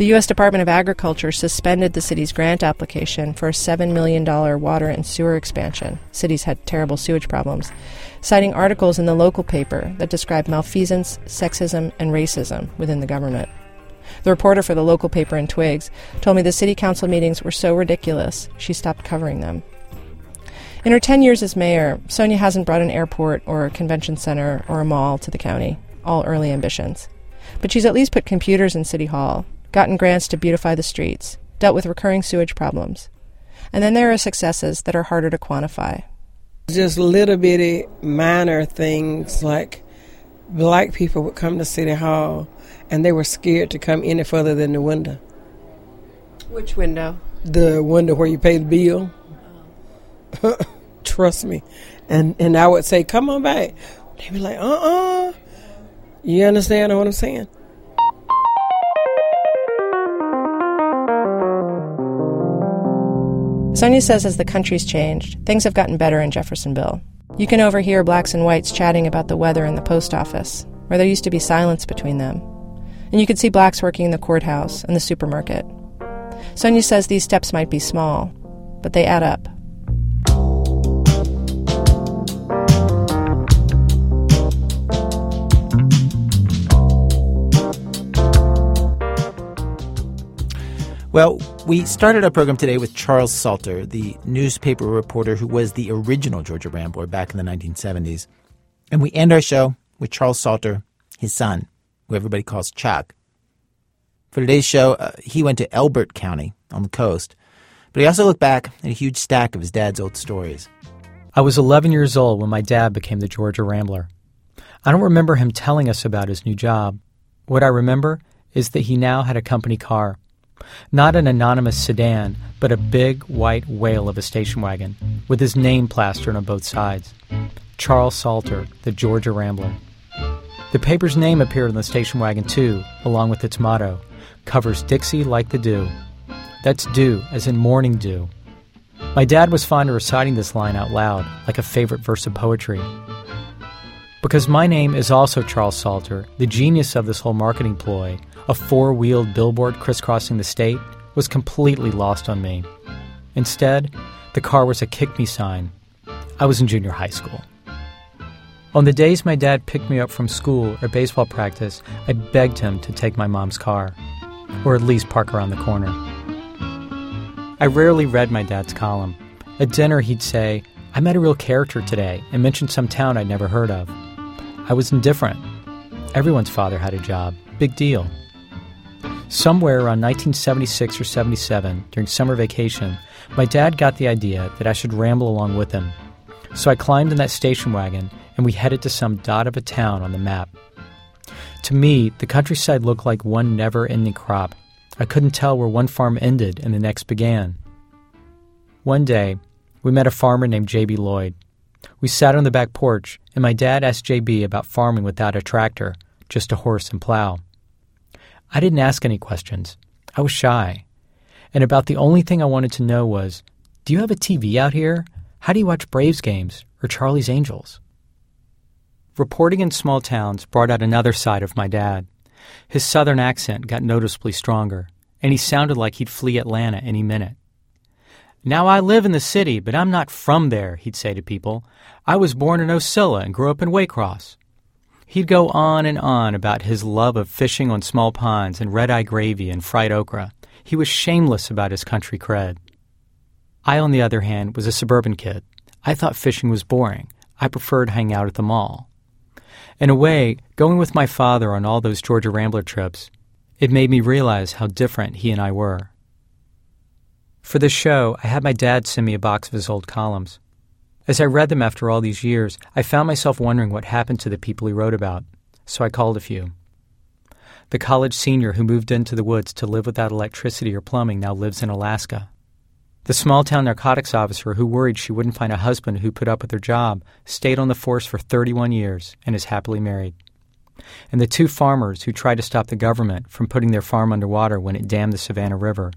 The U.S. Department of Agriculture suspended the city's grant application for a $7 million water and sewer expansion. Cities had terrible sewage problems, citing articles in the local paper that described malfeasance, sexism, and racism within the government. The reporter for the local paper in Twiggs told me the city council meetings were so ridiculous she stopped covering them. In her 10 years as mayor, Sonia hasn't brought an airport or a convention center or a mall to the county, all early ambitions. But she's at least put computers in City Hall, gotten grants to beautify the streets, dealt with recurring sewage problems. And then there are successes that are harder to quantify. Just little bitty minor things like black people would come to City Hall and they were scared to come any further than the window. Which window? The window where you pay the bill. Trust me. And and I would say, Come on back. They'd be like, uh uh You understand what I'm saying? Sonia says as the country's changed, things have gotten better in Jeffersonville. You can overhear blacks and whites chatting about the weather in the post office, where there used to be silence between them. And you can see blacks working in the courthouse and the supermarket. Sonia says these steps might be small, but they add up. Well, we started our program today with Charles Salter, the newspaper reporter who was the original Georgia Rambler back in the 1970s. And we end our show with Charles Salter, his son, who everybody calls Chuck. For today's show, uh, he went to Elbert County on the coast, but he also looked back at a huge stack of his dad's old stories. I was 11 years old when my dad became the Georgia Rambler. I don't remember him telling us about his new job. What I remember is that he now had a company car. Not an anonymous sedan, but a big white whale of a station wagon, with his name plastered on both sides Charles Salter, the Georgia Rambler. The paper's name appeared on the station wagon too, along with its motto Covers Dixie like the dew. That's dew, as in morning dew. My dad was fond of reciting this line out loud, like a favorite verse of poetry. Because my name is also Charles Salter, the genius of this whole marketing ploy a four wheeled billboard crisscrossing the state, was completely lost on me. Instead, the car was a kick me sign. I was in junior high school. On the days my dad picked me up from school or baseball practice, I begged him to take my mom's car, or at least park around the corner. I rarely read my dad's column. At dinner, he'd say, I met a real character today, and mentioned some town I'd never heard of. I was indifferent. Everyone's father had a job. Big deal. Somewhere around 1976 or 77, during summer vacation, my dad got the idea that I should ramble along with him. So I climbed in that station wagon and we headed to some dot of a town on the map. To me, the countryside looked like one never ending crop. I couldn't tell where one farm ended and the next began. One day, we met a farmer named J.B. Lloyd. We sat on the back porch, and my dad asked J.B. about farming without a tractor, just a horse and plow. I didn't ask any questions. I was shy. And about the only thing I wanted to know was Do you have a TV out here? How do you watch Braves games or Charlie's Angels? Reporting in small towns brought out another side of my dad. His southern accent got noticeably stronger, and he sounded like he'd flee Atlanta any minute. Now I live in the city, but I'm not from there, he'd say to people. I was born in Ocilla and grew up in Waycross. He'd go on and on about his love of fishing on small ponds and red eye gravy and fried okra. He was shameless about his country cred. I, on the other hand, was a suburban kid. I thought fishing was boring. I preferred hanging out at the mall. In a way, going with my father on all those Georgia Rambler trips, it made me realize how different he and I were. For this show, I had my dad send me a box of his old columns. As I read them after all these years, I found myself wondering what happened to the people he wrote about, so I called a few. The college senior who moved into the woods to live without electricity or plumbing now lives in Alaska. The small town narcotics officer who worried she wouldn't find a husband who put up with her job stayed on the force for 31 years and is happily married. And the two farmers who tried to stop the government from putting their farm underwater when it dammed the Savannah River,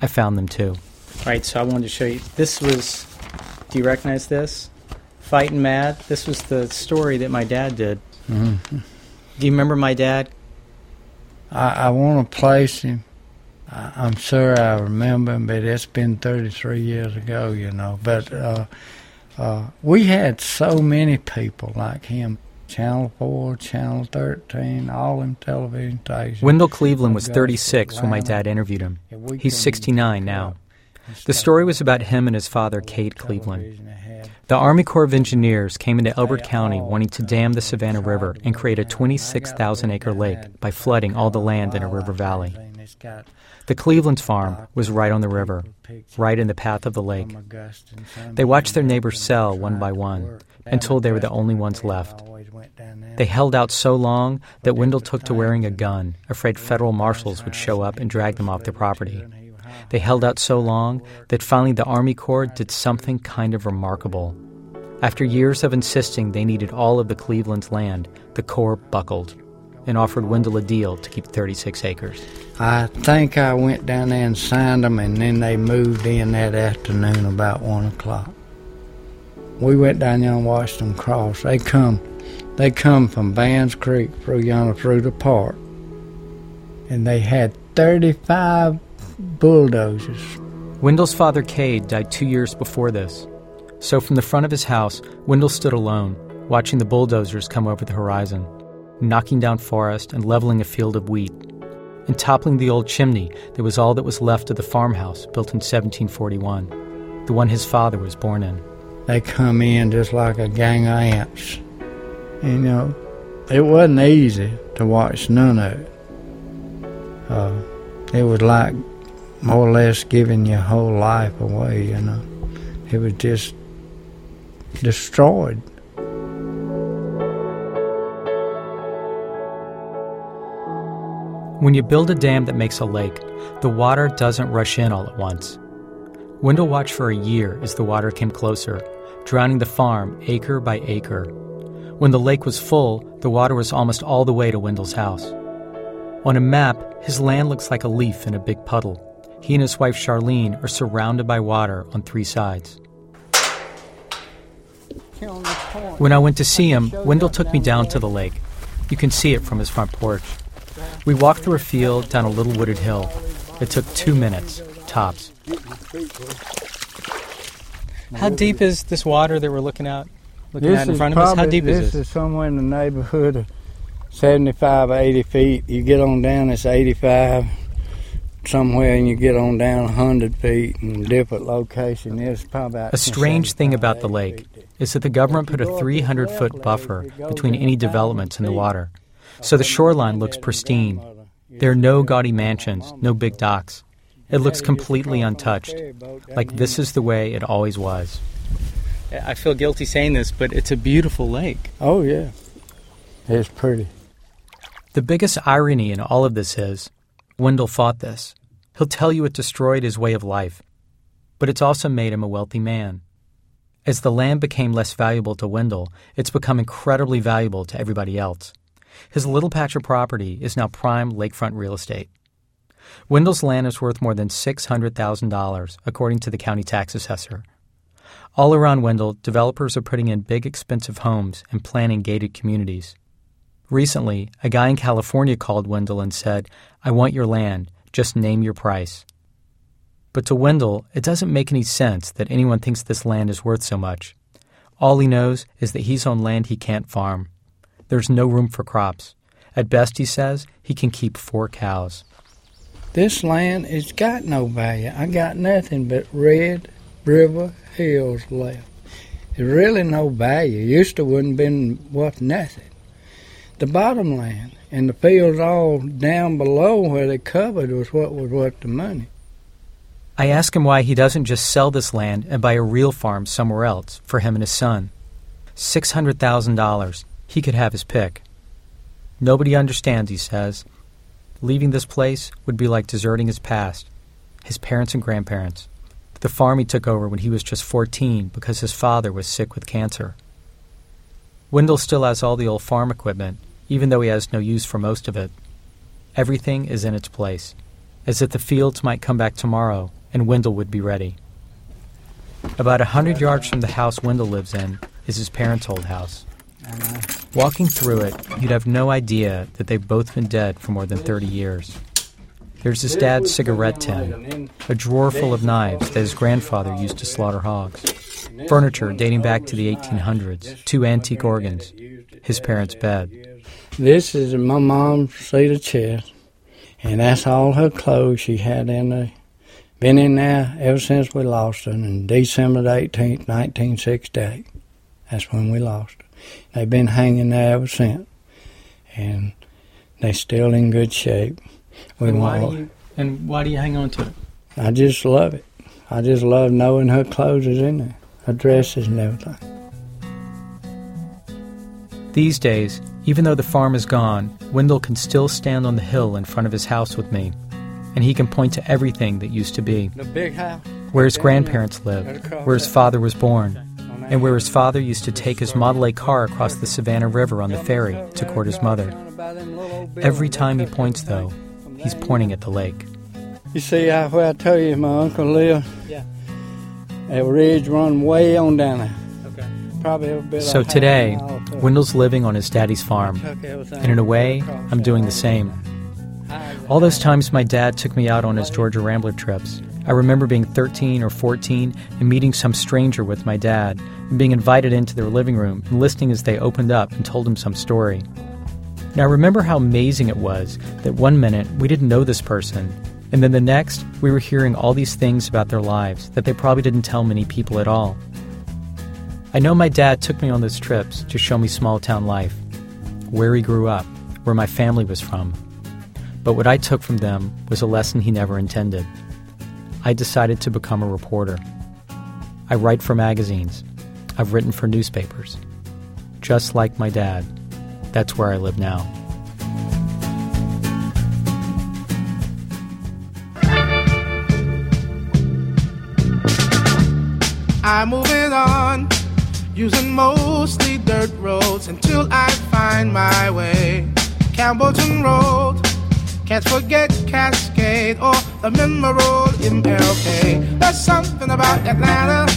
I found them too. All right, so I wanted to show you. This was do you recognize this? Fighting Mad. This was the story that my dad did. Mm-hmm. Do you remember my dad? I, I want to place him. I, I'm sure I remember him, but it's been 33 years ago, you know. But uh, uh, we had so many people like him. Channel 4, Channel 13, all them television stations. Wendell Cleveland was 36 when my dad interviewed him. He's 69 now. The story was about him and his father, Cade Cleveland. The Army Corps of Engineers came into Elbert County wanting to dam the Savannah River and create a 26,000 acre lake by flooding all the land in a river valley. The Cleveland's farm was right on the river, right in the path of the lake. They watched their neighbors sell one by one until they were the only ones left. They held out so long that Wendell took to wearing a gun, afraid federal marshals would show up and drag them off their property. They held out so long that finally the Army Corps did something kind of remarkable. After years of insisting they needed all of the Cleveland's land, the Corps buckled. and offered Wendell a deal to keep 36 acres. I think I went down there and signed them, and then they moved in that afternoon about one o'clock. We went down there and watched them cross. They come, they come from Bands Creek through yonder through the park, and they had thirty-five bulldozers. Wendell's father, Cade, died two years before this. So from the front of his house, Wendell stood alone, watching the bulldozers come over the horizon, knocking down forest and leveling a field of wheat, and toppling the old chimney that was all that was left of the farmhouse built in 1741, the one his father was born in. They come in just like a gang of ants. You know, it wasn't easy to watch none of it. Uh, it was like more or less giving your whole life away, you know. It was just destroyed. When you build a dam that makes a lake, the water doesn't rush in all at once. Wendell watched for a year as the water came closer, drowning the farm acre by acre. When the lake was full, the water was almost all the way to Wendell's house. On a map, his land looks like a leaf in a big puddle. He and his wife Charlene are surrounded by water on three sides. When I went to see him, Wendell took me down to the lake. You can see it from his front porch. We walked through a field down a little wooded hill. It took two minutes, tops. How deep is this water that we're looking at? Looking This at in front of us? How deep is this it? is somewhere in the neighborhood of 75 or 80 feet. You get on down, it's 85 somewhere, and you get on down 100 feet in different location. It's probably about A strange thing about the lake is that the government put a 300 foot buffer between any developments in the water. Uh, so the shoreline looks pristine. There are no gaudy mansions, no big docks. It looks completely untouched, like this is the way it always was. I feel guilty saying this, but it's a beautiful lake. Oh, yeah. It's pretty. The biggest irony in all of this is Wendell fought this. He'll tell you it destroyed his way of life, but it's also made him a wealthy man. As the land became less valuable to Wendell, it's become incredibly valuable to everybody else. His little patch of property is now prime lakefront real estate. Wendell's land is worth more than $600,000, according to the county tax assessor. All around Wendell, developers are putting in big, expensive homes and planning gated communities. Recently, a guy in California called Wendell and said, I want your land, just name your price. But to Wendell, it doesn't make any sense that anyone thinks this land is worth so much. All he knows is that he's on land he can't farm. There's no room for crops. At best, he says, he can keep four cows. This land has got no value. I got nothing but red river hills left. There's really no value. Used to wouldn't been worth nothing. The bottom land and the fields all down below where they covered was what was worth the money. I ask him why he doesn't just sell this land and buy a real farm somewhere else for him and his son. $600,000. He could have his pick. Nobody understands, he says. Leaving this place would be like deserting his past, his parents and grandparents, the farm he took over when he was just 14 because his father was sick with cancer. Wendell still has all the old farm equipment, even though he has no use for most of it. Everything is in its place, as if the fields might come back tomorrow and Wendell would be ready. About a hundred yards from the house Wendell lives in is his parents' old house. Walking through it, you'd have no idea that they've both been dead for more than 30 years. There's his dad's cigarette tin, a drawer full of knives that his grandfather used to slaughter hogs, furniture dating back to the 1800s, two antique organs, his parents' bed. This is my mom's cedar chest, and that's all her clothes she had in there. Been in there ever since we lost her, and December the 18th, 1968. That's when we lost her. They've been hanging there ever since, and they're still in good shape. We And why, want- do you, and why do you hang on to it? I just love it. I just love knowing her clothes is in there, her dresses and everything. These days, even though the farm is gone, Wendell can still stand on the hill in front of his house with me, and he can point to everything that used to be The big house. where his grandparents lived, where his father was born, and where his father used to take his Model A car across the Savannah River on the ferry to court his mother. by them little old Every time he points, though, he's pointing at the lake. You see uh, where I tell you my uncle lived? Yeah. That ridge run way on down there. Okay. Probably a bit So today, Wendell's living on his daddy's farm. And in a way, I'm doing the same. All those times my dad took me out on his Georgia Rambler trips, I remember being 13 or 14 and meeting some stranger with my dad and being invited into their living room and listening as they opened up and told him some story. Now, I remember how amazing it was that one minute we didn't know this person, and then the next we were hearing all these things about their lives that they probably didn't tell many people at all. I know my dad took me on those trips to show me small town life, where he grew up, where my family was from. But what I took from them was a lesson he never intended. I decided to become a reporter. I write for magazines. I've written for newspapers. Just like my dad, that's where I live now. I'm moving on, using mostly dirt roads until I find my way. Campbellton Road, can't forget Cascade or the Memorial MLK. There's something about Atlanta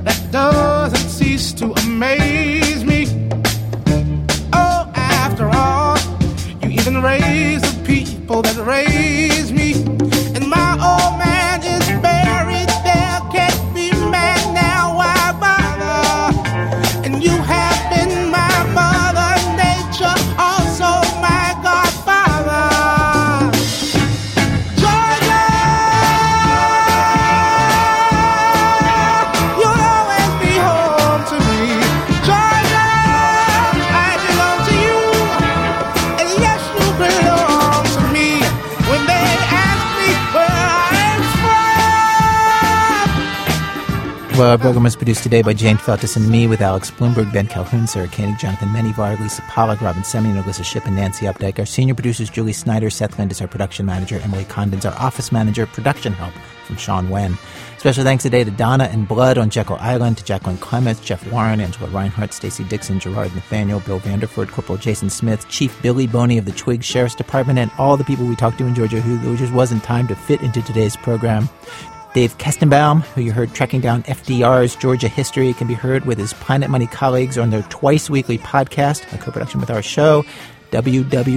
that doesn't cease to amaze me. Oh, after all, you even raise the people that raised our program was produced today by Jane Feltus and me with Alex Blumberg, Ben Calhoun, Sarah Koenig, Jonathan Menjivar, Lisa Pollak, Robyn Semien, Alissa Shipp, and Nancy Updike. Our senior producers, Julie Snyder, Seth Lind is our production manager, Emily Condon's our office manager, production help from Sean Wen. Special thanks today to Donna and Blood on Jekyll Island, to Jacqueline Clements, Jeff Warren, Angela Reinhardt, Stacey Dixon, Gerard Nathaniel, Bill Vanderford, Corporal Jason Smith, Chief Billy Boney of the Twig Sheriff's Department, and all the people we talked to in Georgia who just wasn't time to fit into today's program. Dave Kestenbaum, who you heard tracking down FDR's Georgia history, can be heard with his Planet Money colleagues on their twice weekly podcast, a co-production with our show, www.npr.org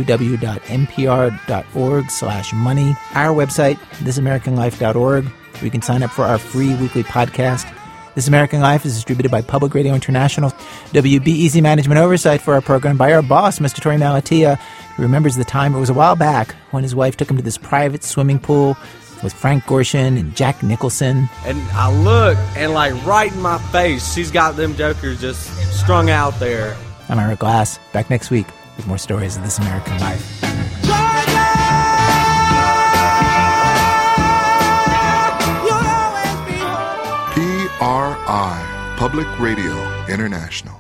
slash money. Our website, thisamericanlife.org, where you can sign up for our free weekly podcast. This American Life is distributed by Public Radio International. WBEZ Management Oversight for our program by our boss, Mr. Torey Malatia, who remembers the time it was a while back when his wife took him to this private swimming pool with Frank Gorshin and Jack Nicholson. And I look, and like right in my face, she's got them jokers just strung out there. I'm Ira Glass. Back next week with more stories of This American Life. You'll always be home. PRI, Public Radio International.